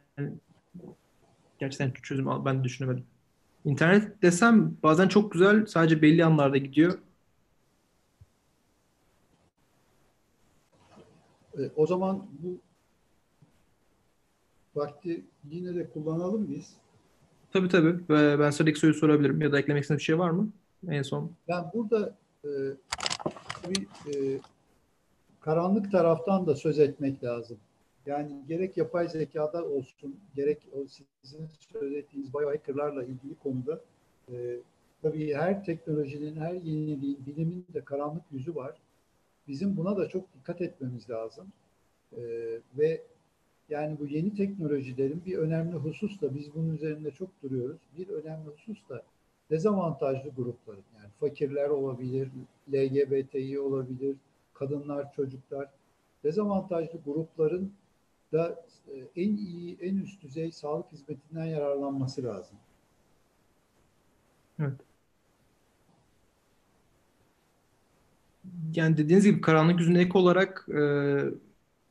gerçekten çözüm al- ben düşünemedim. İnternet desem bazen çok güzel sadece belli anlarda gidiyor. E, o zaman bu vakti yine de kullanalım biz. Tabii tabii. Ve ben sıradaki soruyu sorabilirim ya da eklemek istediğiniz bir şey var mı? En son. Ben burada e, bir e, karanlık taraftan da söz etmek lazım. Yani gerek yapay zekada olsun, gerek sizin söz ettiğiniz biohackerlarla ilgili konuda e, tabii her teknolojinin, her yeniliğin, bilimin de karanlık yüzü var. Bizim buna da çok dikkat etmemiz lazım. E, ve yani bu yeni teknolojilerin bir önemli husus da biz bunun üzerinde çok duruyoruz. Bir önemli husus da dezavantajlı grupların yani fakirler olabilir, LGBTİ olabilir, kadınlar, çocuklar dezavantajlı grupların da e, en iyi, en üst düzey sağlık hizmetinden yararlanması lazım. Evet. Yani dediğiniz gibi karanlık yüzüne ek olarak e,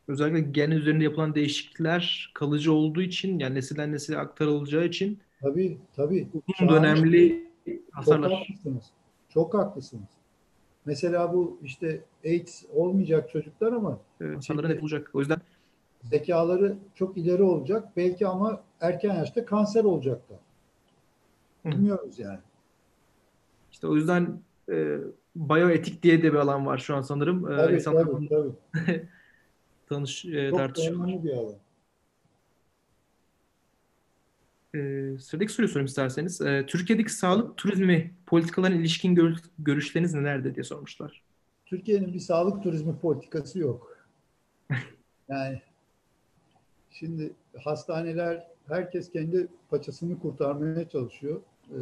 özellikle gen üzerinde yapılan değişiklikler kalıcı olduğu için yani nesilden nesile aktarılacağı için Tabii, tabii. uzun dönemli Çok hasarlar. haklısınız. Çok haklısınız. Mesela bu işte AIDS olmayacak çocuklar ama e, hasarların yapılacak. O yüzden zekaları çok ileri olacak. Belki ama erken yaşta kanser olacaklar. Bilmiyoruz yani. işte o yüzden e, bioetik diye de bir alan var şu an sanırım. E, Tabii, insanlar tabii, tabii. tanış e, Çok tartışıyor. önemli bir alan. E, sıradaki soruyu sorayım isterseniz. E, Türkiye'deki sağlık turizmi politikalarına ilişkin gör- görüşleriniz nelerdir diye sormuşlar. Türkiye'nin bir sağlık turizmi politikası yok. Yani şimdi hastaneler herkes kendi paçasını kurtarmaya çalışıyor. Ee,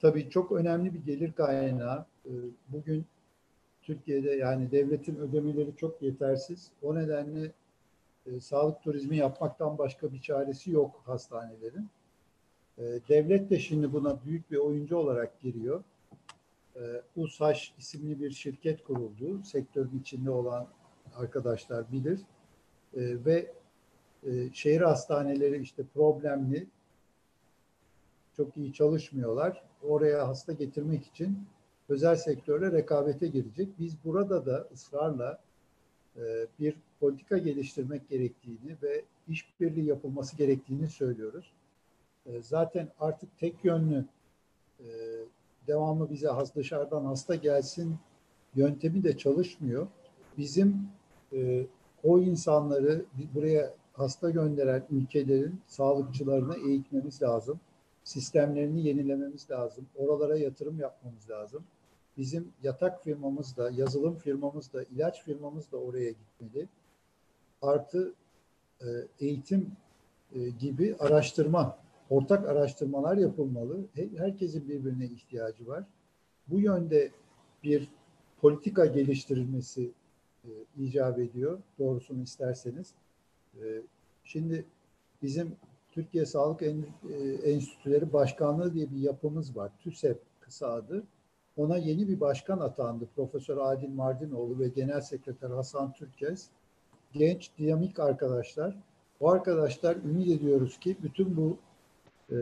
tabii çok önemli bir gelir kaynağı. Ee, bugün Türkiye'de yani devletin ödemeleri çok yetersiz. O nedenle e, sağlık turizmi yapmaktan başka bir çaresi yok hastanelerin. Ee, devlet de şimdi buna büyük bir oyuncu olarak giriyor. Ee, USAŞ isimli bir şirket kuruldu. Sektörün içinde olan arkadaşlar bilir. Ee, ve e, şehir hastaneleri işte problemli, çok iyi çalışmıyorlar. Oraya hasta getirmek için özel sektörle rekabete girecek. Biz burada da ısrarla e, bir politika geliştirmek gerektiğini ve işbirliği yapılması gerektiğini söylüyoruz. E, zaten artık tek yönlü e, devamlı bize dışarıdan hasta gelsin yöntemi de çalışmıyor. Bizim o insanları buraya hasta gönderen ülkelerin sağlıkçılarını eğitmemiz lazım. Sistemlerini yenilememiz lazım. Oralara yatırım yapmamız lazım. Bizim yatak firmamız da, yazılım firmamız da, ilaç firmamız da oraya gitmeli. Artı e, eğitim e, gibi araştırma, ortak araştırmalar yapılmalı. Herkesin birbirine ihtiyacı var. Bu yönde bir politika geliştirilmesi e, icap ediyor. Doğrusunu isterseniz. Şimdi bizim Türkiye Sağlık Enstitüleri Başkanlığı diye bir yapımız var. TÜSEP kısa adı. Ona yeni bir başkan atandı. Profesör Adil Mardinoğlu ve Genel Sekreter Hasan Türkes. Genç, dinamik arkadaşlar. Bu arkadaşlar ümit ediyoruz ki bütün bu e,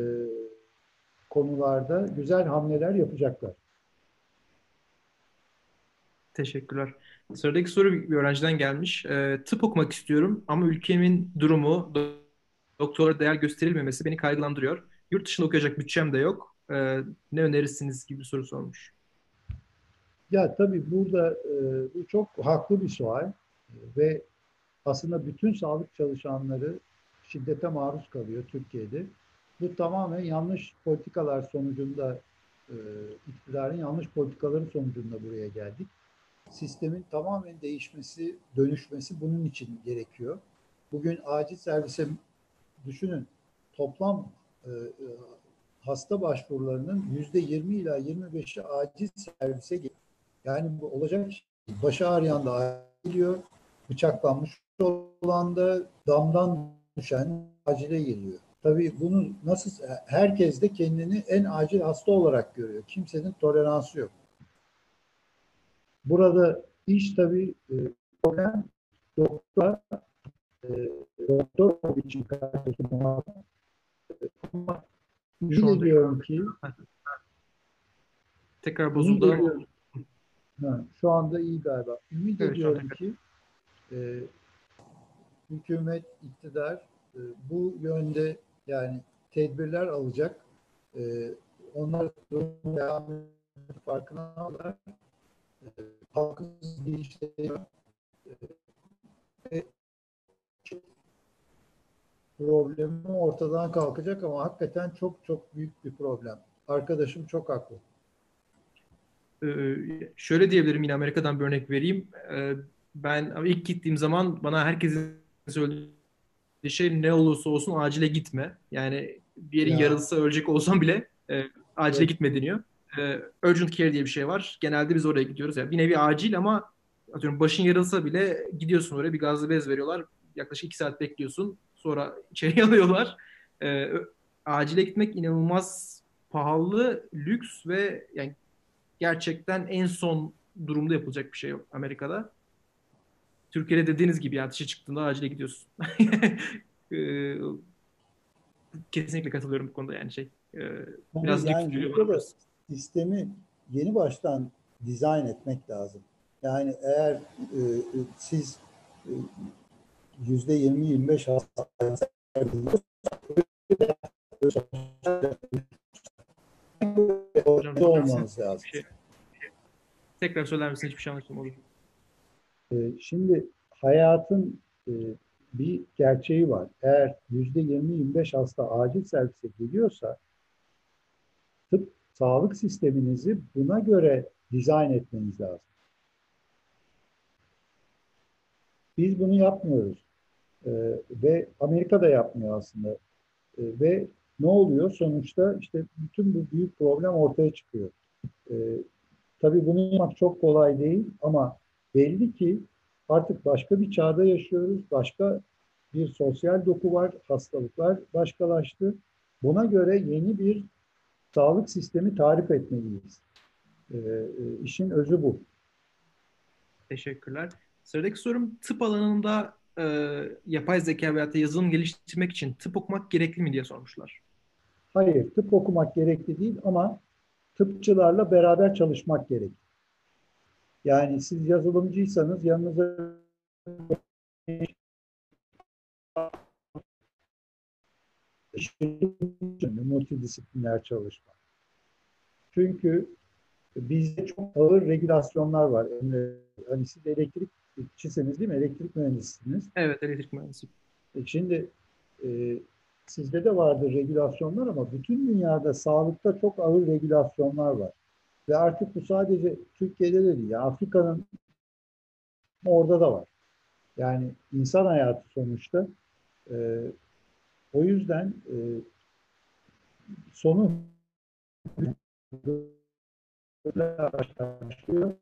konularda güzel hamleler yapacaklar. Teşekkürler. Sıradaki soru bir öğrenciden gelmiş. E, tıp okumak istiyorum ama ülkemin durumu, doktora değer gösterilmemesi beni kaygılandırıyor. Yurt dışında okuyacak bütçem de yok. E, ne önerirsiniz gibi bir soru sormuş. Ya tabii burada e, bu çok haklı bir sual ve aslında bütün sağlık çalışanları şiddete maruz kalıyor Türkiye'de. Bu tamamen yanlış politikalar sonucunda, e, iktidarın yanlış politikaları sonucunda buraya geldik sistemin tamamen değişmesi, dönüşmesi bunun için gerekiyor. Bugün acil servise düşünün toplam e, e hasta başvurularının yüzde 20 ila 25'i acil servise geliyor. Yani bu olacak. Başı ağrıyan da geliyor, bıçaklanmış olan da damdan düşen acile geliyor. Tabii bunu nasıl herkes de kendini en acil hasta olarak görüyor. Kimsenin toleransı yok. Burada iş tabii e, problem doktor e, doktor için karşılaşma ama ki tekrar bozuldu ha, şu anda iyi galiba. Ümit evet, ediyorum ki e, hükümet, iktidar e, bu yönde yani tedbirler alacak. E, onlar farkına alırlar halkın değiştiriyor. problemi ortadan kalkacak ama hakikaten çok çok büyük bir problem. Arkadaşım çok haklı. Ee, şöyle diyebilirim yine Amerika'dan bir örnek vereyim. Ee, ben ilk gittiğim zaman bana herkesin söylediği şey ne olursa olsun acile gitme. Yani bir yerin ya. yarılsa ölecek olsam bile e, acile evet. gitme deniyor e, urgent care diye bir şey var. Genelde biz oraya gidiyoruz. Yani bir nevi acil ama atıyorum başın yarılsa bile gidiyorsun oraya bir gazlı bez veriyorlar. Yaklaşık iki saat bekliyorsun. Sonra içeri alıyorlar. E, acile gitmek inanılmaz pahalı, lüks ve yani gerçekten en son durumda yapılacak bir şey yok Amerika'da. Türkiye'de dediğiniz gibi yani dışı çıktığında acile gidiyorsun. e, kesinlikle katılıyorum bu konuda yani şey. E, biraz yani lüks sistemi yeni baştan dizayn etmek lazım. Yani eğer e, e siz e, yüzde 20-25 hasta olmanız lazım. Şey, tekrar söyler misin? Hiçbir şey anlaşılmadı. E, şimdi hayatın bir gerçeği var. Eğer yüzde 20-25 hasta acil servise geliyorsa tıp sağlık sisteminizi buna göre dizayn etmeniz lazım. Biz bunu yapmıyoruz. Ee, ve Amerika da yapmıyor aslında. Ee, ve ne oluyor? Sonuçta işte bütün bu büyük problem ortaya çıkıyor. Ee, tabii bunu yapmak çok kolay değil ama belli ki artık başka bir çağda yaşıyoruz. Başka bir sosyal doku var. Hastalıklar başkalaştı. Buna göre yeni bir sağlık sistemi tarif etmeliyiz. E, e, işin özü bu. Teşekkürler. Sıradaki sorum tıp alanında e, yapay zeka veya yazılım geliştirmek için tıp okumak gerekli mi diye sormuşlar. Hayır, tıp okumak gerekli değil ama tıpçılarla beraber çalışmak gerek. Yani siz yazılımcıysanız yanınıza multidisipliner çalışma. Çünkü bizde çok ağır regülasyonlar var. Hani siz elektrikçisiniz değil mi? Elektrik mühendisisiniz. Evet, elektrik mühendisi. E şimdi e, sizde de vardır regülasyonlar ama bütün dünyada sağlıkta çok ağır regülasyonlar var. Ve artık bu sadece Türkiye'de de değil. Afrika'nın orada da var. Yani insan hayatı sonuçta. E, o yüzden e, sonu başlıyor.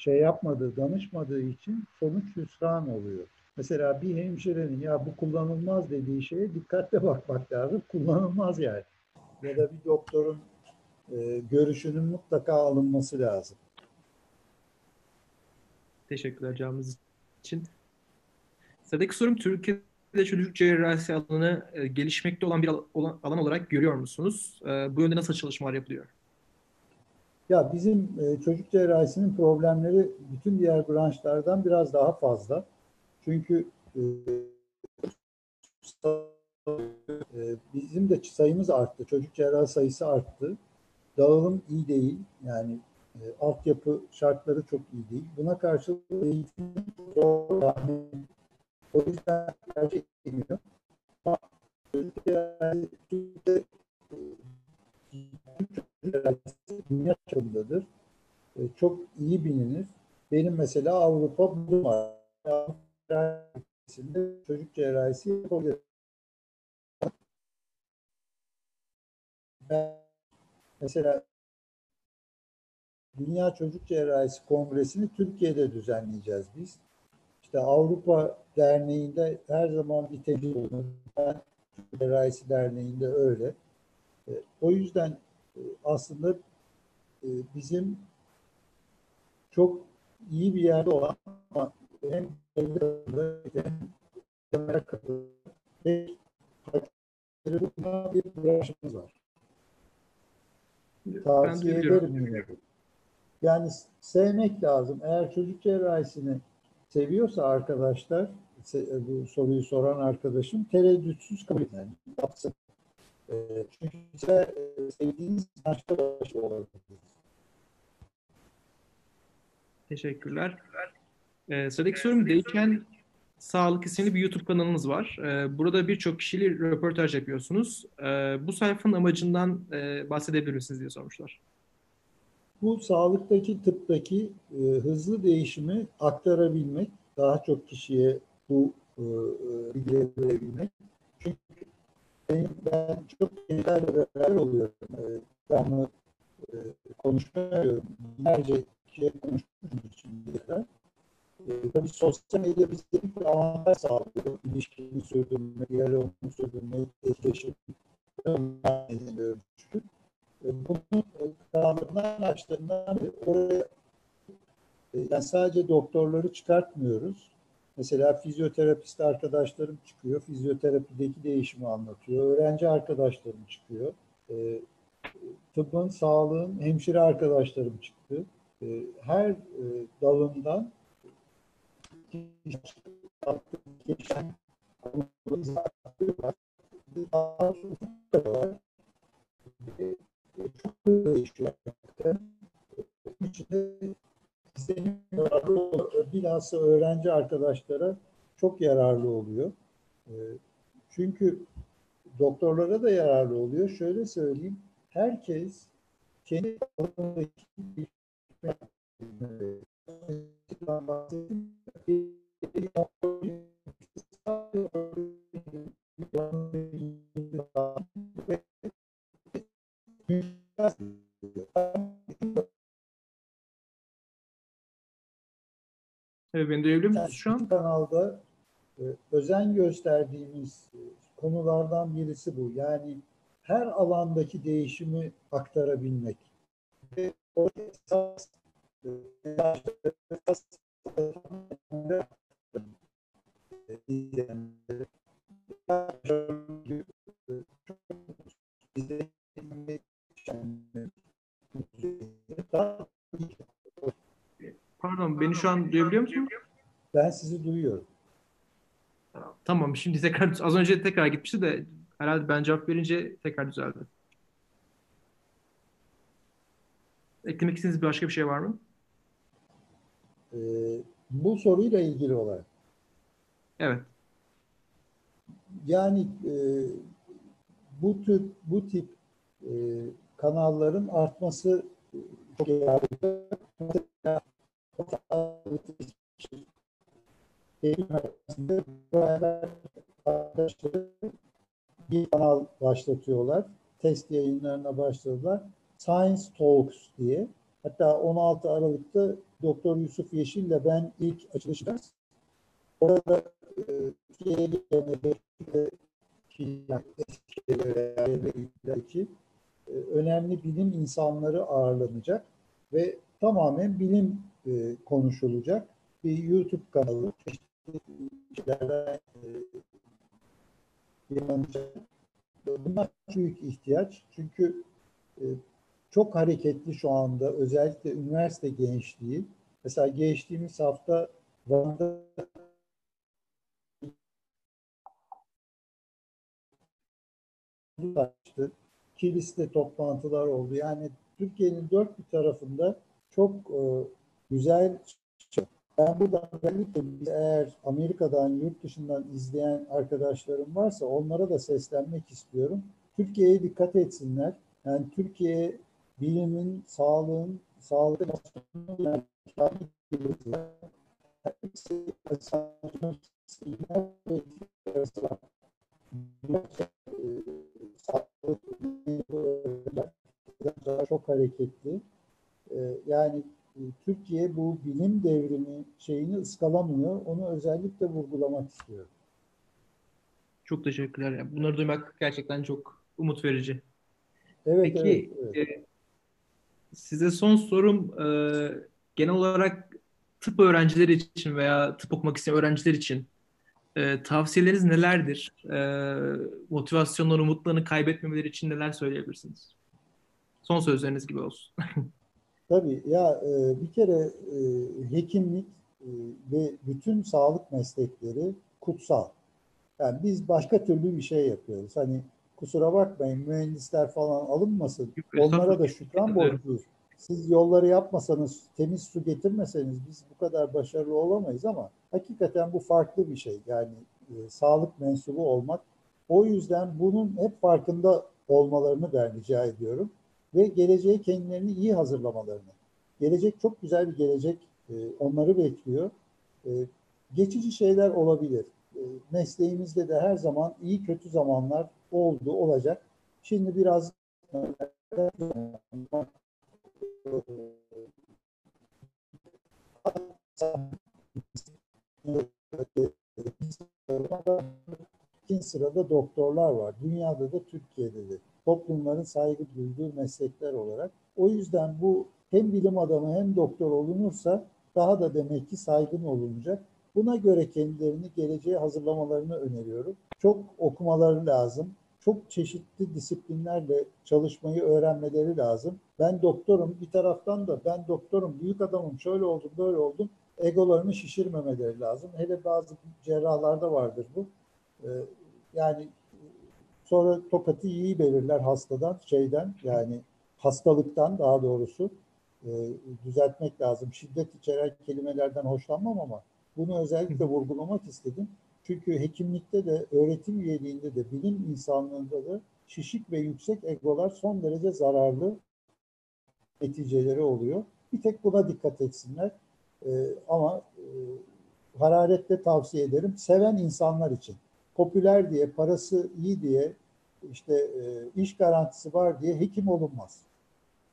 Şey yapmadığı, danışmadığı için sonuç hüsran oluyor. Mesela bir hemşirenin ya bu kullanılmaz dediği şeye dikkatle bakmak lazım. Kullanılmaz yani. Ya da bir doktorun e, görüşünün mutlaka alınması lazım. Teşekkürler cevabınız için. Sıradaki sorum Türkiye'de çocuk cerrahisi alanı e, gelişmekte olan bir alan olarak görüyor musunuz? E, bu yönde nasıl çalışmalar yapılıyor? Ya bizim e, çocuk cerrahisinin problemleri bütün diğer branşlardan biraz daha fazla. Çünkü e, e, bizim de sayımız arttı. Çocuk cerrah sayısı arttı. Dağılım iyi değil. Yani e, altyapı şartları çok iyi değil. Buna karşılık eğitim o yüzden tercih edilmiyor. Ama cerrahisi dünya çapındadır. E, çok iyi bilinir. Benim mesela Avrupa bu var. Çocuk cerrahisi yapabilir. Mesela Dünya Çocuk Cerrahisi Kongresi'ni Türkiye'de düzenleyeceğiz biz. İşte Avrupa Derneği'nde her zaman bir tecrübe olur. Cerrahisi Derneği'nde öyle. E, o yüzden aslında e, bizim çok iyi bir yerde olan ama hem hem bir branşımız var. Tavsiye ederim. Yani sevmek lazım. Eğer çocuk cerrahisini seviyorsa arkadaşlar, bu soruyu soran arkadaşım tereddütsüz kabul eder. Yapsın. Ee, çünkü size e, sevdiğiniz başka başı olabilir. Teşekkürler. Ee, sıradaki sorum Değişen Sağlık isimli bir YouTube kanalınız var. Ee, burada birçok kişiyle röportaj yapıyorsunuz. Ee, bu sayfanın amacından e, bahsedebilir misiniz diye sormuşlar. Bu sağlıktaki, tıptaki e, hızlı değişimi aktarabilmek, daha çok kişiye bu e, e bilgileri verebilmek. Çünkü ben, ben çok gençlerle beraber oluyorum. E, ben e, konuşmuyorum. Binlerce kişiye konuşmuşum şimdiye. E, tabii sosyal medya bize bir avantaj sağlıyor. İlişkini sürdürme, diyaloğunu sürdürme, etkileşim. Görmüştük. E, bunun kanallarından açtığından oraya e, yani sadece doktorları çıkartmıyoruz. Mesela fizyoterapist arkadaşlarım çıkıyor. Fizyoterapideki değişimi anlatıyor. Öğrenci arkadaşlarım çıkıyor. E, tıbbın, sağlığın hemşire arkadaşlarım çıktı. E, her e, dalından geçen çok senin bilhassa öğrenci arkadaşlara çok yararlı oluyor. Ee, çünkü doktorlara da yararlı oluyor. Şöyle söyleyeyim, herkes kendi alanındaki Evet, beni duyabiliyor musunuz şu an? Kanalda e, özen gösterdiğimiz e, konulardan birisi bu. Yani her alandaki değişimi aktarabilmek. Ve o esas Pardon, beni şu an duyabiliyor musun? Ben sizi duyuyorum. Tamam, şimdi tekrar az önce tekrar gitmişti de herhalde ben cevap verince tekrar düzeldi. Eklemek istediğiniz başka bir şey var mı? Ee, bu soruyla ilgili olarak. Evet. Yani e, bu tür bu tip e, kanalların artması çok yararlı. Mesela bir kanal başlatıyorlar. Test yayınlarına başladılar. Science Talks diye. Hatta 16 Aralık'ta Doktor Yusuf Yeşil ile ben ilk açılıştayız. Orada e, Türkiye'ye gelen önemli bilim insanları ağırlanacak ve tamamen bilim e, konuşulacak bir YouTube kanalı. Bunlar büyük ihtiyaç. Çünkü e, çok hareketli şu anda özellikle üniversite gençliği. Mesela geçtiğimiz hafta Van'da açtı. Kilis'te toplantılar oldu. Yani Türkiye'nin dört bir tarafında çok e, güzel ben burada özellikle eğer Amerika'dan, yurt dışından izleyen arkadaşlarım varsa onlara da seslenmek istiyorum. Türkiye'ye dikkat etsinler. Yani Türkiye bilimin, sağlığın, sağlıklı çok hareketli. Ee, yani e, Türkiye bu bilim devrimi şeyini ıskalamıyor. Onu özellikle vurgulamak istiyorum. Çok teşekkürler. Bunları duymak gerçekten çok umut verici. Evet, Peki evet, evet. E, size son sorum e, genel olarak tıp öğrencileri için veya tıp okumak isteyen öğrenciler için e, tavsiyeleriniz nelerdir? E, motivasyonları, umutlarını kaybetmemeleri için neler söyleyebilirsiniz? Son sözleriniz gibi olsun. Tabii ya e, bir kere e, hekimlik e, ve bütün sağlık meslekleri kutsal. Yani biz başka türlü bir şey yapıyoruz. Hani kusura bakmayın mühendisler falan alınmasın. Onlara da şükran borçluyuz. Siz yolları yapmasanız, temiz su getirmeseniz biz bu kadar başarılı olamayız ama hakikaten bu farklı bir şey. Yani e, sağlık mensubu olmak. O yüzden bunun hep farkında olmalarını ben rica ediyorum ve geleceğe kendilerini iyi hazırlamalarını. Gelecek çok güzel bir gelecek e, onları bekliyor. E, geçici şeyler olabilir. E, mesleğimizde de her zaman iyi kötü zamanlar oldu, olacak. Şimdi biraz ikinci sırada doktorlar var. Dünyada da Türkiye'de de toplumların saygı duyduğu meslekler olarak. O yüzden bu hem bilim adamı hem doktor olunursa daha da demek ki saygın olunacak. Buna göre kendilerini geleceğe hazırlamalarını öneriyorum. Çok okumaları lazım. Çok çeşitli disiplinlerle çalışmayı öğrenmeleri lazım. Ben doktorum bir taraftan da ben doktorum, büyük adamım, şöyle oldum, böyle oldum. Egolarını şişirmemeleri lazım. Hele bazı cerrahlarda vardır bu. Ee, yani Sonra tokatı iyi belirler hastadan, şeyden yani hastalıktan daha doğrusu e, düzeltmek lazım. Şiddet içeren kelimelerden hoşlanmam ama bunu özellikle vurgulamak istedim. Çünkü hekimlikte de, öğretim üyeliğinde de, bilim insanlığında da şişik ve yüksek egolar son derece zararlı neticeleri oluyor. Bir tek buna dikkat etsinler. Ee, ama e, hararetle tavsiye ederim. Seven insanlar için popüler diye, parası iyi diye, işte e, iş garantisi var diye hekim olunmaz.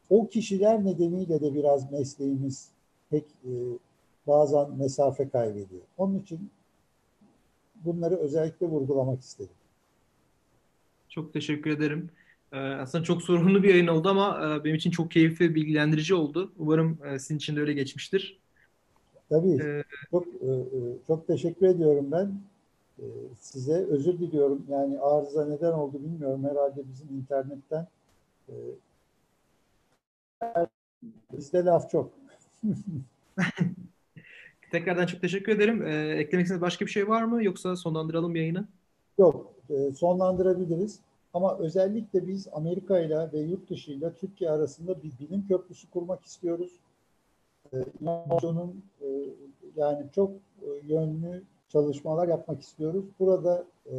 O kişiler nedeniyle de biraz mesleğimiz pek e, bazen mesafe kaybediyor. Onun için bunları özellikle vurgulamak istedim. Çok teşekkür ederim. Ee, aslında çok sorunlu bir yayın oldu ama e, benim için çok keyifli ve bilgilendirici oldu. Umarım e, sizin için de öyle geçmiştir. Tabii. Ee, Çok e, e, çok teşekkür ediyorum ben e, size. Özür diliyorum. Yani arıza neden oldu bilmiyorum. Herhalde bizim internetten e, bizde laf çok. tekrardan çok teşekkür ederim. Ee, eklemek istediğiniz başka bir şey var mı? Yoksa sonlandıralım yayını. Yok, e, sonlandırabiliriz. Ama özellikle biz Amerika ile ve yurt dışı ile Türkiye arasında bir bilim köprüsü kurmak istiyoruz. E, inovasyonun e, yani çok e, yönlü çalışmalar yapmak istiyoruz. Burada e,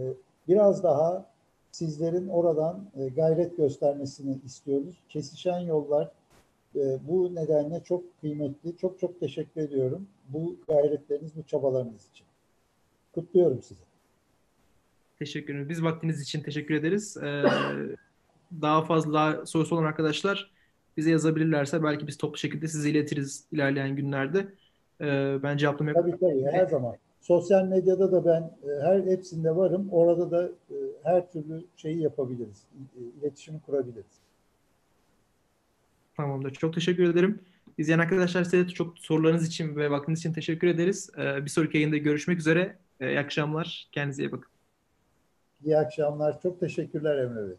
biraz daha sizlerin oradan e, gayret göstermesini istiyoruz. Kesişen yollar e, bu nedenle çok kıymetli. Çok çok teşekkür ediyorum bu gayretleriniz, bu çabalarınız için. Kutluyorum sizi. Teşekkür ederim. Biz vaktiniz için teşekkür ederiz. Ee, daha fazla sorusu olan arkadaşlar bize yazabilirlerse belki biz toplu şekilde size iletiriz ilerleyen günlerde. Ee, ben cevaplamaya Tabii tabii her zaman. Sosyal medyada da ben e, her hepsinde varım. Orada da e, her türlü şeyi yapabiliriz. İ- İletişimi kurabiliriz. Tamamdır. Çok teşekkür ederim. İzleyen arkadaşlar size çok sorularınız için ve vaktiniz için teşekkür ederiz. Bir sonraki yayında görüşmek üzere. İyi akşamlar. Kendinize iyi bakın. İyi akşamlar. Çok teşekkürler Emre Bey.